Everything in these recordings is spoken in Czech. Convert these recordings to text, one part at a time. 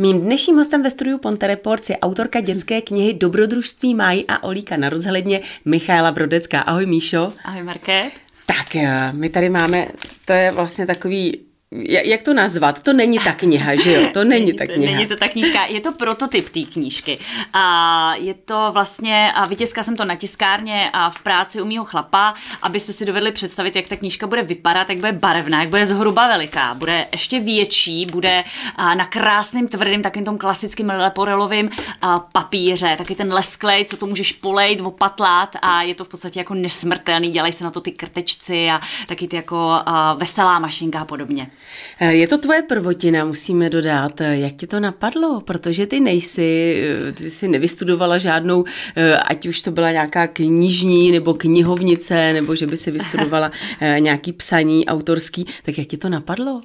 Mým dnešním hostem ve studiu Ponte Reports je autorka dětské knihy Dobrodružství Máji a Olíka na rozhledně Michaela Brodecká. Ahoj Míšo. Ahoj Marké. Tak my tady máme, to je vlastně takový jak to nazvat? To není ta kniha, že jo? To není, ta kniha. Není to ta knížka, je to prototyp té knížky. A je to vlastně, a vytiskla jsem to na tiskárně a v práci u mýho chlapa, abyste si dovedli představit, jak ta knížka bude vypadat, jak bude barevná, jak bude zhruba veliká, bude ještě větší, bude na krásným, tvrdým, takým tom klasickým leporelovým papíře, taky ten lesklej, co to můžeš polejt, opatlat a je to v podstatě jako nesmrtelný, dělají se na to ty krtečci a taky ty jako veselá mašinka a podobně. Je to tvoje prvotina, musíme dodat. Jak ti to napadlo? Protože ty nejsi, ty jsi nevystudovala žádnou, ať už to byla nějaká knižní nebo knihovnice, nebo že by si vystudovala nějaký psaní autorský, tak jak ti to napadlo?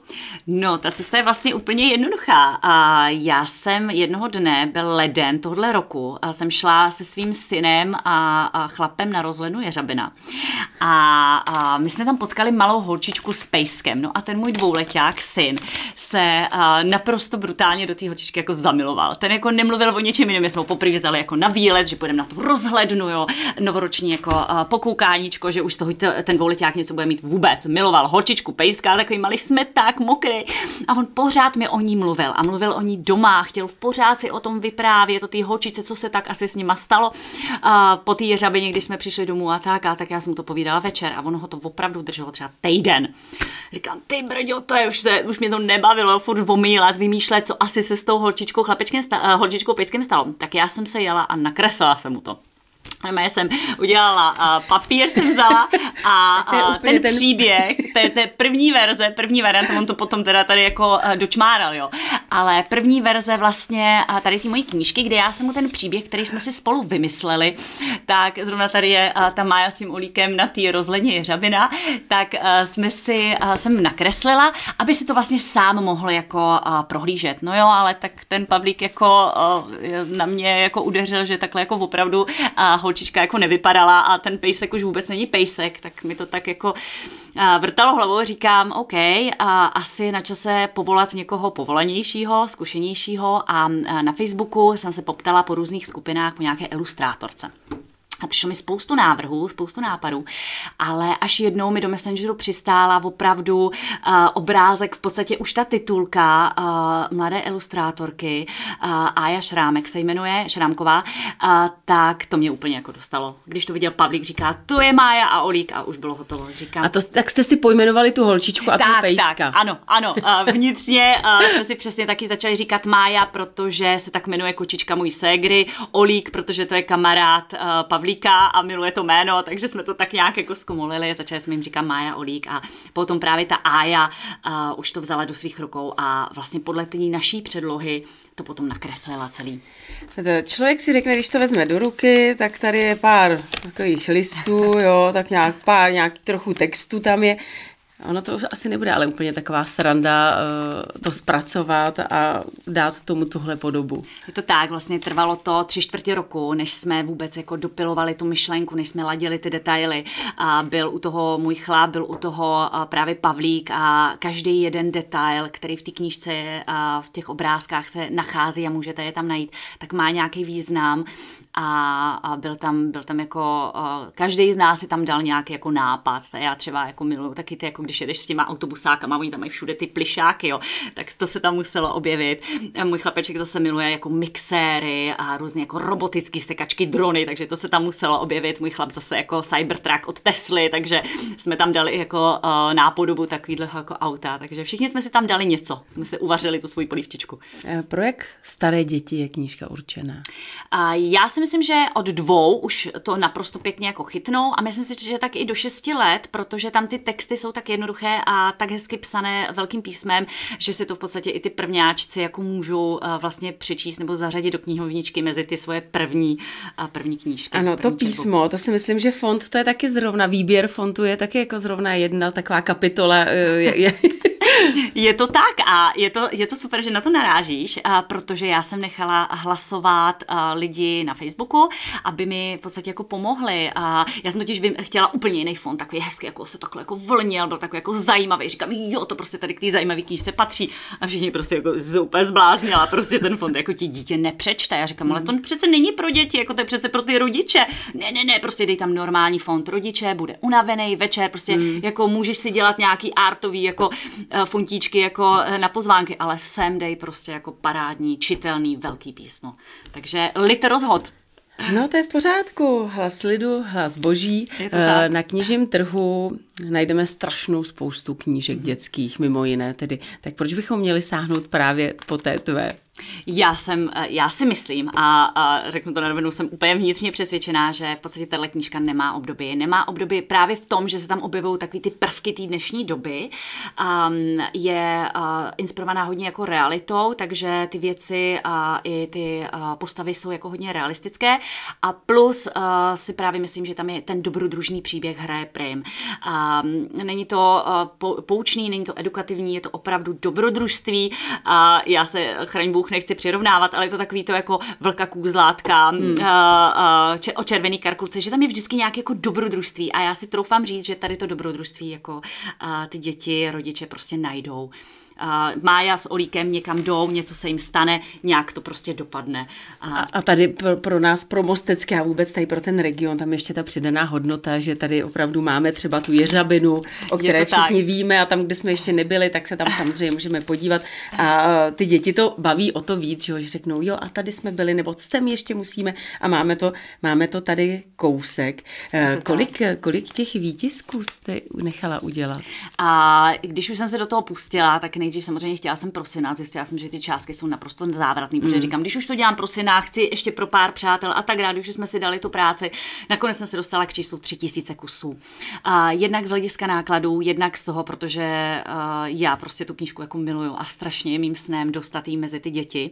No, ta cesta je vlastně úplně jednoduchá. A já jsem jednoho dne, byl leden tohle roku, a jsem šla se svým synem a, a chlapem na rozhlednu Jeřabina. A, a my jsme tam potkali malou holčičku s pejskem. No a ten můj dvouletý dvouleták syn se uh, naprosto brutálně do té holčičky jako zamiloval. Ten jako nemluvil o něčem jiném, jsme ho poprvé vzali jako na výlet, že půjdeme na tu rozhlednu, jo, novoroční jako uh, pokoukáníčko, že už z toho ten dvouleták něco bude mít vůbec. Miloval holčičku, pejska, takový malý smeták, mokrý. A on pořád mi o ní mluvil a mluvil o ní doma, chtěl v pořád si o tom vyprávět, o té holčice, co se tak asi s nima stalo. Uh, po té jeřabině, když jsme přišli domů a tak, a tak já jsem mu to povídala večer a ono ho to opravdu drželo třeba týden. Říkám, ty brďo, to je už, to je, už mě to nebavilo, furt omílat, vymýšlet, co asi se s tou holčičkou, chlapečkem, sta, holčičkou pejskem stalo. Tak já jsem se jela a nakreslila jsem mu to. Já jsem udělala uh, papír, jsem vzala a uh, ten, ten příběh, to je, to je první verze, první varianta, on to potom teda tady jako uh, dočmáral, jo. Ale první verze vlastně tady ty mojí knížky, kde já jsem mu ten příběh, který jsme si spolu vymysleli, tak zrovna tady je ta Mája s tím ulíkem na té rozhledně Jeřabina, tak jsme si, jsem nakreslila, aby si to vlastně sám mohl jako prohlížet. No jo, ale tak ten Pavlík jako na mě jako udeřil, že takhle jako opravdu holčička jako nevypadala a ten pejsek už vůbec není pejsek, tak mi to tak jako vrtalo hlavou, říkám, OK, asi na čase povolat někoho povolanějšího, zkušenějšího a na Facebooku jsem se poptala po různých skupinách po nějaké ilustrátorce. A přišlo mi spoustu návrhů, spoustu nápadů, ale až jednou mi do Messengeru přistála opravdu uh, obrázek, v podstatě už ta titulka uh, mladé ilustrátorky uh, Aja Šrámek se jmenuje, Šrámková, uh, tak to mě úplně jako dostalo. Když to viděl Pavlík, říká, to je Mája a Olík a už bylo hotovo. Říkám, a to, tak jste si pojmenovali tu holčičku a tak, tu pejska. Tak, ano, ano. Uh, vnitřně uh, jsme si přesně taky začali říkat Mája, protože se tak jmenuje kočička můj ségry, Olík, protože to je kamarád uh, Pavlík Olíka a miluje to jméno, takže jsme to tak nějak jako zkomolili. Začali jsme jim říkat Mája Olík a potom právě ta Ája uh, už to vzala do svých rukou a vlastně podle té naší předlohy to potom nakreslila celý. Člověk si řekne, když to vezme do ruky, tak tady je pár takových listů, jo, tak nějak pár, nějak trochu textu tam je. Ono to asi nebude ale úplně taková sranda uh, to zpracovat a dát tomu tuhle podobu. Je to tak, vlastně trvalo to tři čtvrtě roku, než jsme vůbec jako dopilovali tu myšlenku, než jsme ladili ty detaily. A byl u toho můj chlap, byl u toho právě Pavlík a každý jeden detail, který v té knížce a v těch obrázkách se nachází a můžete je tam najít, tak má nějaký význam a, a byl, tam, byl tam jako, každý z nás si tam dal nějaký jako nápad. Já třeba jako miluju taky ty jako když jedeš s těma autobusákama, oni tam mají všude ty plišáky, jo, tak to se tam muselo objevit. Můj chlapeček zase miluje jako mixéry a různě jako robotické stekačky, drony, takže to se tam muselo objevit. Můj chlap zase jako Cybertruck od Tesly, takže jsme tam dali jako uh, nápodobu takovýhle jako auta, takže všichni jsme si tam dali něco, jsme si uvařili tu svoji polívčičku. Eh, projekt Staré děti je knížka určená? A já si myslím, že od dvou už to naprosto pěkně jako chytnou a myslím si, že tak i do šesti let, protože tam ty texty jsou tak jednoduché a tak hezky psané velkým písmem, že si to v podstatě i ty prvňáčci jako můžou eh, vlastně přečíst nebo zařadit do knihovničky mezi ty svoje první, eh, první knížky. Ano, první to písmo, četbu. to si myslím, že font to je taky zrovna, výběr fontu je taky jako zrovna jedna taková kapitola. Eh, je, je. Je to tak a je to, je to super, že na to narážíš, protože já jsem nechala hlasovat lidi na Facebooku, aby mi v podstatě jako pomohli. A já jsem totiž chtěla úplně jiný fond, takový hezký, jako se takhle jako vlnil, byl takový jako zajímavý. Říkám, jo, to prostě tady k té zajímavé knížce patří. A všichni prostě jako úplně zbláznila, prostě ten fond jako ti dítě nepřečte. Já říkám, ale to přece není pro děti, jako to je přece pro ty rodiče. Ne, ne, ne, prostě dej tam normální fond rodiče, bude unavený večer, prostě hmm. jako můžeš si dělat nějaký artový jako uh, fontíčky jako uh, na pozvánky, ale sem dej prostě jako parádní, čitelný velký písmo. Takže lit rozhod. No to je v pořádku. Hlas lidu, hlas boží. Eh, na knižním trhu najdeme strašnou spoustu knížek dětských, mimo jiné tedy. Tak proč bychom měli sáhnout právě po té tvé? Já jsem, eh, já si myslím a, a řeknu to na rovinu, jsem úplně vnitřně přesvědčená, že v podstatě tahle knížka nemá období. Nemá období právě v tom, že se tam objevují takové ty prvky té dnešní doby. Um, je uh, inspirovaná hodně jako realitou, takže ty věci a uh, i ty uh, postavy jsou jako hodně realistické. A plus uh, si právě myslím, že tam je ten dobrodružný příběh hraje prim. Um, není to uh, poučný, není to edukativní, je to opravdu dobrodružství. A já se chraň Bůh nechci přirovnávat, ale je to takový to jako vlka kůzlátka, hmm. uh, uh, o červený karkulce, že tam je vždycky nějaké jako dobrodružství a já si troufám říct, že tady to dobrodružství jako ty děti, rodiče prostě najdou uh, Mája s Olíkem někam jdou, něco se jim stane, nějak to prostě dopadne. A, a tady pro, pro nás, pro Mostecké a vůbec tady pro ten region, tam ještě ta přidaná hodnota, že tady opravdu máme třeba tu jeřabinu, o které všichni tak. víme a tam, kde jsme ještě nebyli, tak se tam samozřejmě můžeme podívat. A ty děti to baví o to víc, že, že řeknou, jo, a tady jsme byli, nebo sem ještě musíme a máme to, máme to tady kousek. To kolik, kolik těch výtisků jste nechala udělat? A když už jsem se do toho pustila, tak nejdřív samozřejmě chtěla jsem pro syna, zjistila jsem, že ty částky jsou naprosto závratné, protože mm. říkám, když už to dělám pro syna, chci ještě pro pár přátel a tak dále, když jsme si dali tu práci, nakonec jsem se dostala k číslu 3000 kusů. A jednak z hlediska nákladů, jednak z toho, protože uh, já prostě tu knížku jako miluju a strašně je mým snem dostat jí mezi ty děti.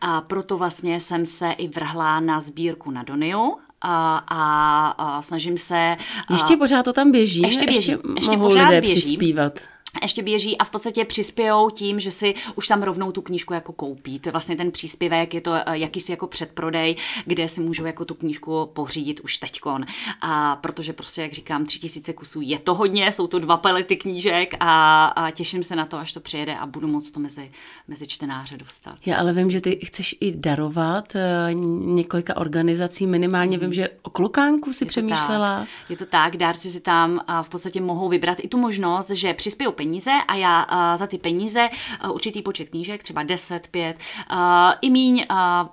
A proto vlastně jsem se i vrhla na sbírku na Doniu, a, a, a snažím se... Ještě pořád to tam běží? Ještě běží. Ještě, ještě pořád lidé běží. přispívat ještě běží a v podstatě přispějou tím, že si už tam rovnou tu knížku jako koupí. To je vlastně ten příspěvek, je to eh, jakýsi jako předprodej, kde si můžou jako tu knížku pořídit už teďkon. A protože prostě, jak říkám, tři tisíce kusů je to hodně, jsou to dva pelety knížek a, a těším se na to, až to přijede a budu moc to mezi, mezi čtenáře dostat. Já ale vím, že ty chceš i darovat uh, několika organizací, minimálně vím, že o klokánku si je přemýšlela. Tak. Je to tak, dárci si tam v podstatě mohou vybrat i tu možnost, že přispějou peníze a já uh, za ty peníze uh, určitý počet knížek, třeba 10, 5, uh, i míň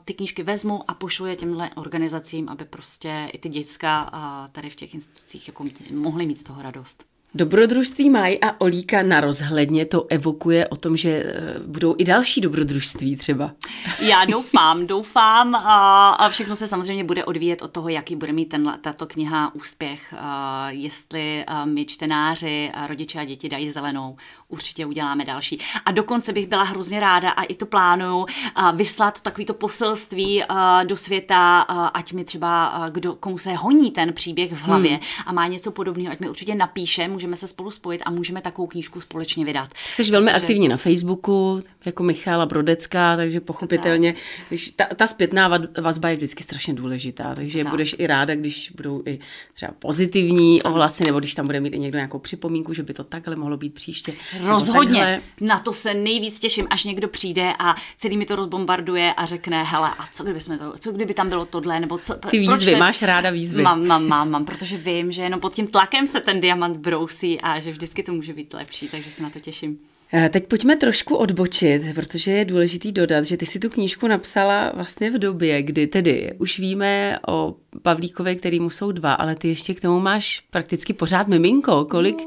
ty knížky vezmu a pošlu je těmhle organizacím, aby prostě i ty děcka tady v těch institucích jako mohly mít z toho radost. Dobrodružství Maj a Olíka na rozhledně to evokuje o tom, že eh, budou i další dobrodružství třeba. Já doufám, doufám a, a všechno se samozřejmě bude odvíjet od toho, jaký bude mít ten, tato kniha úspěch. A jestli a my čtenáři, a rodiče a děti dají zelenou, určitě uděláme další. A dokonce bych byla hrozně ráda a i to plánuju a vyslat takovýto poselství a, do světa, a, ať mi třeba, kdo, komu se honí ten příběh v hlavě hmm. a má něco podobného, ať mi určitě napíše, můžeme se spolu spojit a můžeme takovou knížku společně vydat. Jsi velmi takže... aktivní na Facebooku, jako Michála Brodecká, takže pochopitelně, když ta, ta zpětná vazba je vždycky strašně důležitá, takže tak. budeš i ráda, když budou i třeba pozitivní ohlasy, nebo když tam bude mít i někdo nějakou připomínku, že by to takhle mohlo být příště. Rozhodně, na to se nejvíc těším, až někdo přijde a celý mi to rozbombarduje a řekne, hele, a co kdyby, jsme to, co kdyby tam bylo tohle, nebo co. Ty výzvy, máš ráda výzvy. Mám, mám, mám, mám, protože vím, že jenom pod tím tlakem se ten diamant brousí a že vždycky to může být lepší, takže se na to těším. Eh, teď pojďme trošku odbočit, protože je důležitý dodat, že ty si tu knížku napsala vlastně v době, kdy tedy už víme o Pavlíkovi, který mu jsou dva, ale ty ještě k tomu máš prakticky pořád miminko. Kolik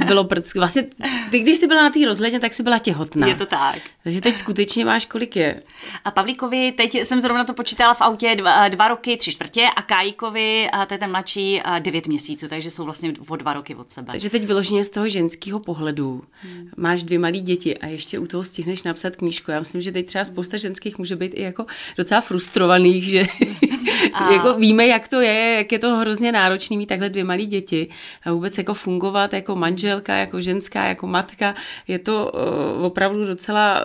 no. bylo, vlastně, ty když jsi byla na té rozhledně, tak jsi byla těhotná. Je to tak. Takže teď skutečně máš, kolik je? A Pavlíkovi, teď jsem zrovna to počítala v autě dva, dva roky, tři čtvrtě a Kájíkovi, a to je ten mladší, devět měsíců, takže jsou vlastně o dva roky od sebe. Takže teď vyloženě z toho ženského pohledu hmm. máš dvě malé děti a ještě u toho stihneš napsat knížku. Já myslím, že teď třeba spousta ženských může být i jako docela frustrovaných, že a... jako víme, jak to je, jak je to hrozně náročný mít takhle dvě malé děti a vůbec jako fungovat jako manželka, jako ženská, jako matka. Je to uh, opravdu docela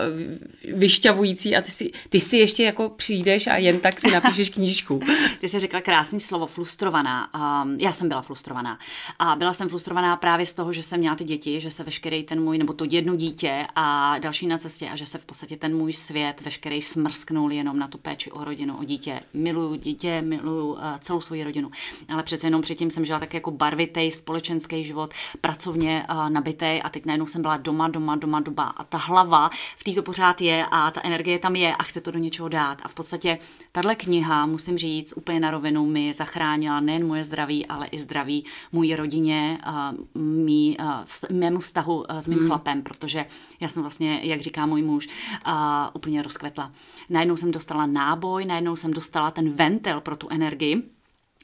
vyšťavující a ty si, ty si ještě jako přijdeš a jen tak si napíšeš knížku. Ty jsi řekla krásný slovo, frustrovaná. Um, já jsem byla frustrovaná. A byla jsem frustrovaná právě z toho, že jsem měla ty děti, že se veškerý ten můj, nebo to jedno dítě a další na cestě a že se v podstatě ten můj svět veškerý smrsknul jenom na tu péči o rodinu, o dítě. Miluju dítě, miluju uh, celou svoji rodinu. Ale přece jenom předtím jsem žila tak jako barvitý společenský život, pracovně uh, nabitý a teď najednou jsem byla doma, doma, doma, doma a ta hlava v této pořád je a ta energie tam je a chce to do něčeho dát. A v podstatě tahle kniha, musím říct, úplně na rovinu mi zachránila nejen moje zdraví, ale i zdraví mojí rodině, uh, mý, uh, mému vztahu uh, s mým mm. chlapem, protože já jsem vlastně, jak říká můj muž, uh, úplně rozkvetla. Najednou jsem dostala náboj, najednou jsem dostala ten ventil pro tu energii,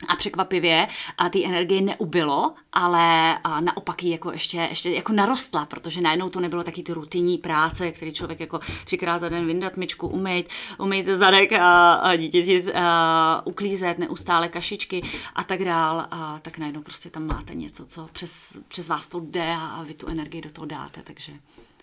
a překvapivě a ty energie neubylo, ale a naopak ji jako ještě, ještě jako narostla, protože najednou to nebylo taky ty rutinní práce, který člověk jako třikrát za den vyndat myčku, umýt, umýt zadek a, a dítěti a, uklízet, neustále kašičky a tak dál, a tak najednou prostě tam máte něco, co přes, přes vás to jde a vy tu energii do toho dáte, takže...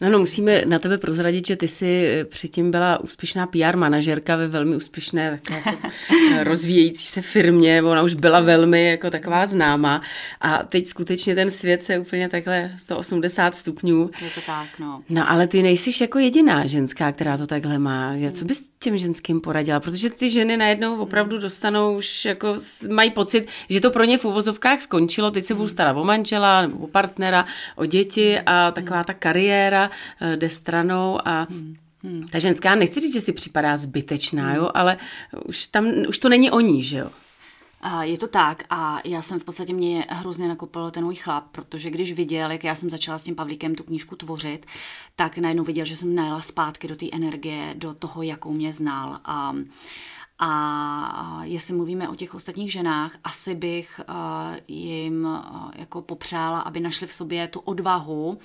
No, no, musíme na tebe prozradit, že ty jsi eh, předtím byla úspěšná PR manažerka ve velmi úspěšné jako rozvíjející se firmě, ona už byla velmi jako taková známá a teď skutečně ten svět se úplně takhle 180 stupňů. Je to tak, no. No, ale ty nejsi jako jediná ženská, která to takhle má. Co bys těm ženským poradila? Protože ty ženy najednou opravdu dostanou už jako, mají pocit, že to pro ně v úvozovkách skončilo, teď se budou starat o manžela nebo o partnera, o děti a taková ta kariéra Eh, jde stranou a hmm. Hmm. Ta ženská, nechci říct, že si připadá zbytečná, hmm. jo, ale už, tam, už to není o ní, že jo. Je to tak a já jsem v podstatě mě hrozně nakopil ten můj chlap, protože když viděl, jak já jsem začala s tím Pavlíkem tu knížku tvořit, tak najednou viděl, že jsem najela zpátky do té energie, do toho, jakou mě znal. A a jestli mluvíme o těch ostatních ženách, asi bych jim jako popřála, aby našli v sobě tu odvahu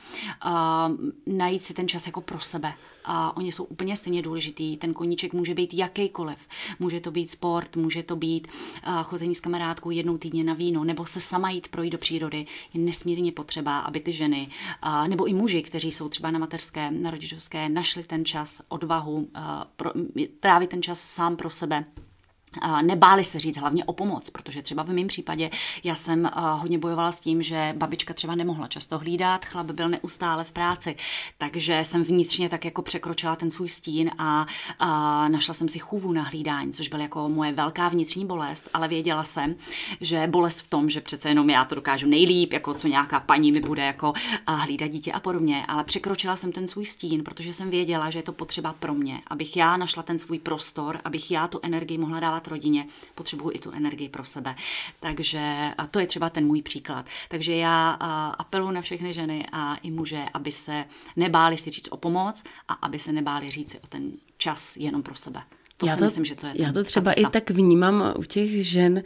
najít si ten čas jako pro sebe. A oni jsou úplně stejně důležitý. Ten koníček může být jakýkoliv. Může to být sport, může to být chození s kamarádkou jednou týdně na víno, nebo se sama jít projít do přírody. Je nesmírně potřeba, aby ty ženy, nebo i muži, kteří jsou třeba na mateřské, na rodičovské, našli ten čas, odvahu, trávit ten čas sám pro sebe nebáli se říct hlavně o pomoc, protože třeba v mém případě já jsem hodně bojovala s tím, že babička třeba nemohla často hlídat, chlap byl neustále v práci, takže jsem vnitřně tak jako překročila ten svůj stín a, a našla jsem si chůvu na hlídání, což byl jako moje velká vnitřní bolest, ale věděla jsem, že bolest v tom, že přece jenom já to dokážu nejlíp, jako co nějaká paní mi bude jako hlídat dítě a podobně, ale překročila jsem ten svůj stín, protože jsem věděla, že je to potřeba pro mě, abych já našla ten svůj prostor, abych já tu energii mohla dávat dávat rodině, potřebuju i tu energii pro sebe. Takže a to je třeba ten můj příklad. Takže já apeluji na všechny ženy a i muže, aby se nebáli si říct o pomoc a aby se nebáli říct si o ten čas jenom pro sebe. To já si to, myslím, že to je Já to třeba i tak vnímám u těch žen,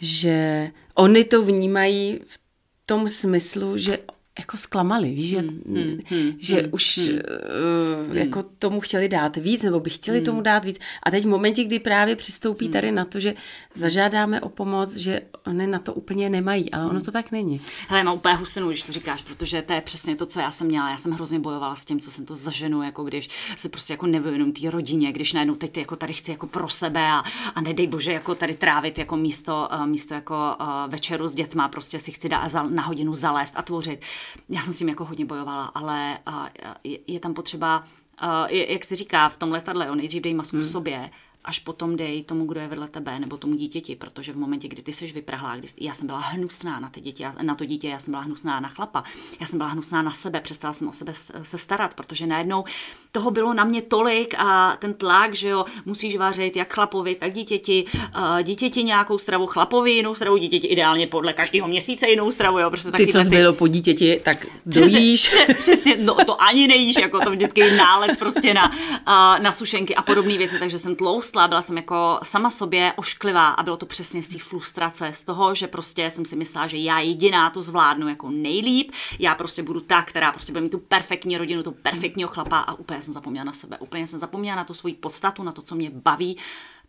že oni to vnímají v tom smyslu, že jako zklamali, víš, že, hmm, hmm, hmm, že hmm, už hmm, uh, jako tomu chtěli dát víc, nebo by chtěli hmm. tomu dát víc. A teď v momentě, kdy právě přistoupí hmm. tady na to, že zažádáme o pomoc, že oni na to úplně nemají, ale ono hmm. to tak není. Hele, mám úplně hustinu, když to říkáš, protože to je přesně to, co já jsem měla. Já jsem hrozně bojovala s tím, co jsem to zaženu, jako když se prostě jako nevěnuju té rodině, když najednou teď jako tady chci jako pro sebe a, a nedej bože jako tady trávit jako místo, uh, místo jako uh, večeru s dětma, prostě si chci dát na hodinu zalézt a tvořit já jsem s tím jako hodně bojovala, ale je, je tam potřeba, jak se říká v tom letadle, on nejdřív dej masku hmm. sobě, až potom dej tomu, kdo je vedle tebe, nebo tomu dítěti, protože v momentě, kdy ty jsi vyprahlá, kdy já jsem byla hnusná na, ty děti, na to dítě, já jsem byla hnusná na chlapa, já jsem byla hnusná na sebe, přestala jsem o sebe se starat, protože najednou toho bylo na mě tolik a ten tlak, že jo, musíš vařit jak chlapovi, tak dítěti, dítěti nějakou stravu, chlapovi jinou stravu, dítěti ideálně podle každého měsíce jinou stravu, jo, prostě Ty, co zbylo po dítěti, tak dojíš. Přesně, přesně, no to ani nejíš, jako to vždycky nálet prostě na, na sušenky a podobné věci, takže jsem tloustla rostla, byla jsem jako sama sobě ošklivá a bylo to přesně z té frustrace, z toho, že prostě jsem si myslela, že já jediná to zvládnu jako nejlíp, já prostě budu ta, která prostě bude mít tu perfektní rodinu, tu perfektního chlapa a úplně jsem zapomněla na sebe, úplně jsem zapomněla na tu svoji podstatu, na to, co mě baví,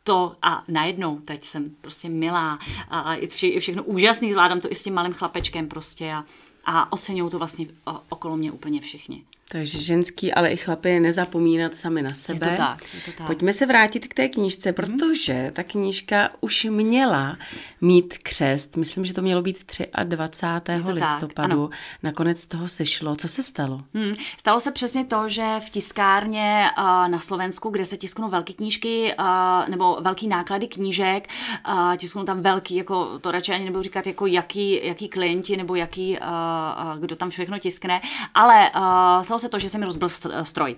to a najednou teď jsem prostě milá a je, vše, je všechno úžasný, zvládám to i s tím malým chlapečkem prostě a, a oceňují to vlastně okolo mě úplně všichni. Takže ženský, ale i chlapy nezapomínat sami na sebe. Je to tak, je to tak. Pojďme se vrátit k té knížce, protože ta knížka už měla mít křest. Myslím, že to mělo být 23. listopadu. Tak, Nakonec toho sešlo. Co se stalo? Hmm. Stalo se přesně to, že v tiskárně uh, na Slovensku, kde se tisknou velké knížky uh, nebo velký náklady knížek, uh, tisknou tam velký, jako to radši ani nebudu říkat, jako jaký, jaký klienti nebo jaký, uh, kdo tam všechno tiskne, ale uh, stalo se to, že se mi rozbil stroj.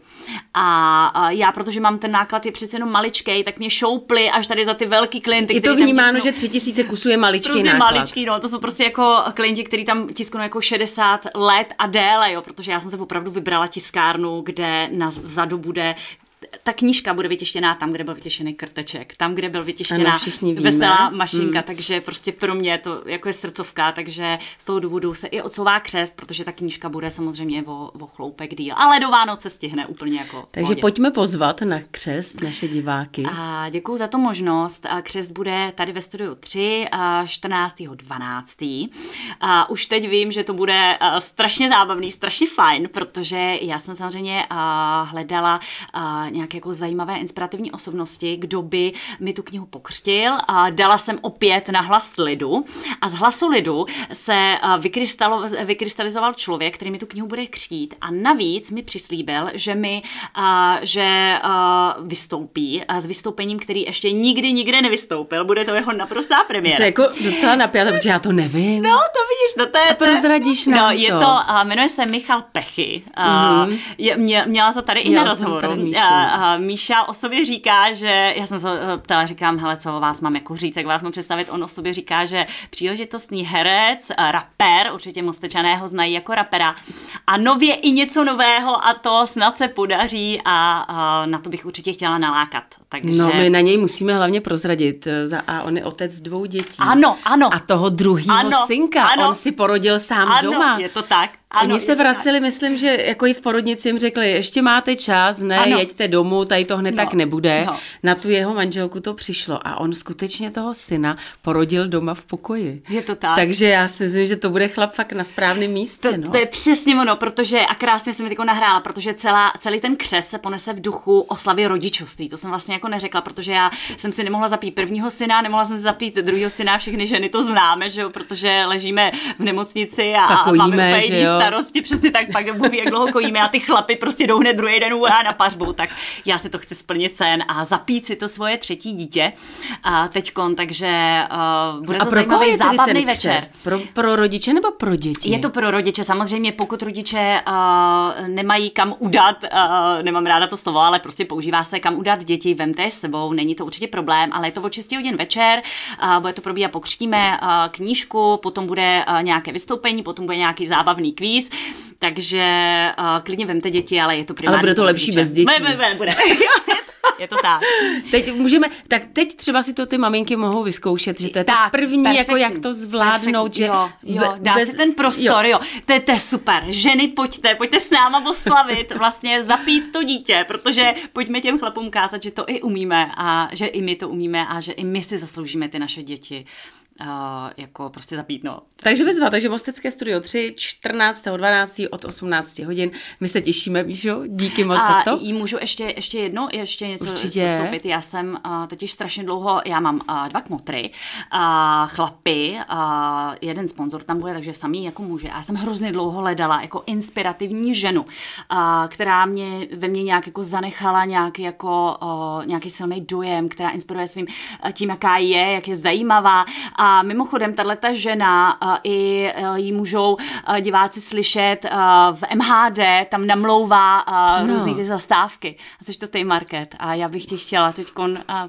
A já, protože mám ten náklad je přece jenom maličkej, tak mě šoupli až tady za ty velký klienty. Je to vnímáno, že tři tisíce kusů je maličký prostě náklad. maličký, no, to jsou prostě jako klienti, kteří tam tisknou jako 60 let a déle, jo, protože já jsem se opravdu vybrala tiskárnu, kde na, vzadu bude ta knížka bude vytěštěná tam, kde byl vytěšený krteček, tam, kde byl vytěštěná veselá mašinka, hmm. takže prostě pro mě to jako je srdcovka, takže z toho důvodu se i odsouvá křest, protože ta knížka bude samozřejmě o, o chloupek díl, ale do Vánoce stihne úplně jako Takže pohodě. pojďme pozvat na křest naše diváky. A děkuji za to možnost. A křest bude tady ve studiu 3 14.12. A už teď vím, že to bude strašně zábavný, strašně fajn, protože já jsem samozřejmě hledala nějaké jako zajímavé inspirativní osobnosti, kdo by mi tu knihu pokřtil a dala jsem opět na hlas lidu a z hlasu lidu se vykrystalizoval člověk, který mi tu knihu bude křtít a navíc mi přislíbil, že mi že vystoupí s vystoupením, který ještě nikdy nikde nevystoupil. Bude to jeho naprostá premiéra. Jsi jako docela napjatá, protože já to nevím. No, to vidíš, no to je... A prozradíš nám no, je to, jmenuje se Michal Pechy. Mm-hmm. Je, mě, měla za tady i na rozhovoru. Tady uh, Míša o sobě říká, že, já jsem se ptala, říkám, hele, co o vás mám jako říct, jak vás mám představit, on o sobě říká, že příležitostný herec, rapper, určitě Mostečaného znají jako rapera, a nově i něco nového a to snad se podaří a, a na to bych určitě chtěla nalákat. Takže... No, my na něj musíme hlavně prozradit. A on je otec dvou dětí. Ano, ano. A toho druhého synka. Ano. On si porodil sám ano, doma. je to tak. Ano, Oni se vraceli, tak. myslím, že jako i v porodnici jim řekli, ještě máte čas, ne, ano. jeďte domů, tady to hned no. tak nebude. No. Na tu jeho manželku to přišlo a on skutečně toho syna porodil doma v pokoji. Je to tak. Takže já si myslím, že to bude chlap fakt na správném místě. To, no. to je přesně ono, protože a krásně se mi to nahrála, protože celá, celý ten křes se ponese v duchu oslavy rodičovství. To jsem vlastně jako neřekla, protože já jsem si nemohla zapít prvního syna, nemohla jsem si zapít druhého syna, všechny ženy to známe, že jo, protože ležíme v nemocnici a, a máme úplně starosti, přesně tak, pak Bůh jak dlouho kojíme a ty chlapy prostě jdou hned druhý den a na pařbu, tak já si to chci splnit sen a zapít si to svoje třetí dítě a teďkon, takže uh, bude to a pro zajímavý je zábavný večer. Pro, pro rodiče nebo pro děti? Je to pro rodiče, samozřejmě pokud rodiče uh, nemají kam udat, uh, nemám ráda to slovo, ale prostě používá se kam udat děti, vemte je s sebou, není to určitě problém, ale je to od 6 hodin večer, uh, bude to probíhat, pokřtíme uh, knížku, potom bude uh, nějaké vystoupení, potom bude nějaký zábavný kvíz, takže uh, klidně vemte děti, ale je to primárně. Ale bude to lepší bez dětí. Ne, ne, ne, bude. je to tak. Teď můžeme, tak teď třeba si to ty maminky mohou vyzkoušet, že to je tak, první, perfektní, jako jak to zvládnout, perfektní, že jo, jo, dá bez, si ten prostor, jo. jo. To, je, to je super. Ženy, pojďte, pojďte s náma oslavit, vlastně zapít to dítě, protože pojďme těm chlapům kázat, že to i umíme a že i my to umíme a že i my si zasloužíme ty naše děti uh, jako prostě zapít, no. Takže vyzva, takže Mostecké studio 3, 14.12. od 18 hodin. My se těšíme, Míšo, díky moc a za to. jí můžu ještě, ještě jedno, ještě něco Určitě. vstoupit. Já jsem uh, totiž strašně dlouho, já mám uh, dva kmotry, uh, chlapy, uh, jeden sponzor tam bude, takže samý jako muže. A já jsem hrozně dlouho hledala jako inspirativní ženu, uh, která mě ve mně nějak jako zanechala nějaký jako uh, nějaký silný dojem, která inspiruje svým uh, tím, jaká je, jak je zajímavá. A mimochodem, tahle ta žena, i ji můžou diváci slyšet v MHD, tam namlouvá no. různé ty zastávky. A což to tej market. A já bych tě chtěla teď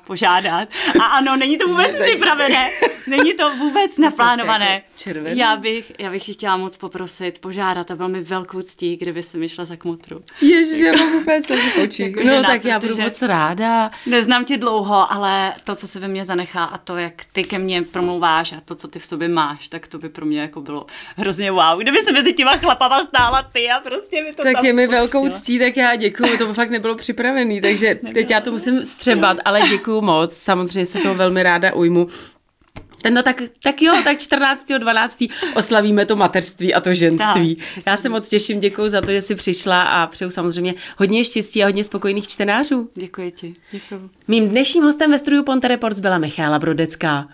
požádat. A ano, není to vůbec připravené. Není to vůbec naplánované. Já bych, já bych tě chtěla moc poprosit, požádat a bylo mi velkou ctí, kdyby se mi šla za kmotru. Ježiš, já mám vůbec v očích. Jako no žena, tak já budu moc ráda. Neznám tě dlouho, ale to, co se ve mně zanechá a to, jak ty ke mně promlouváš a to, co ty v sobě máš, tak to by pro mě jako bylo hrozně wow. Kdyby se mezi těma chlapama stála ty a prostě mi to Tak je mi velkou ctí, tak já děkuju, to fakt nebylo připravený, takže teď já to musím střebat, ale děkuju moc, samozřejmě se toho velmi ráda ujmu. No tak, tak jo, tak 14. 12. oslavíme to mateřství a to ženství. Tak, Já se moc těším, děkuji za to, že jsi přišla a přeju samozřejmě hodně štěstí a hodně spokojených čtenářů. Děkuji ti. Děkuji. Mým dnešním hostem ve studiu Ponte Reports byla Michála Brodecká.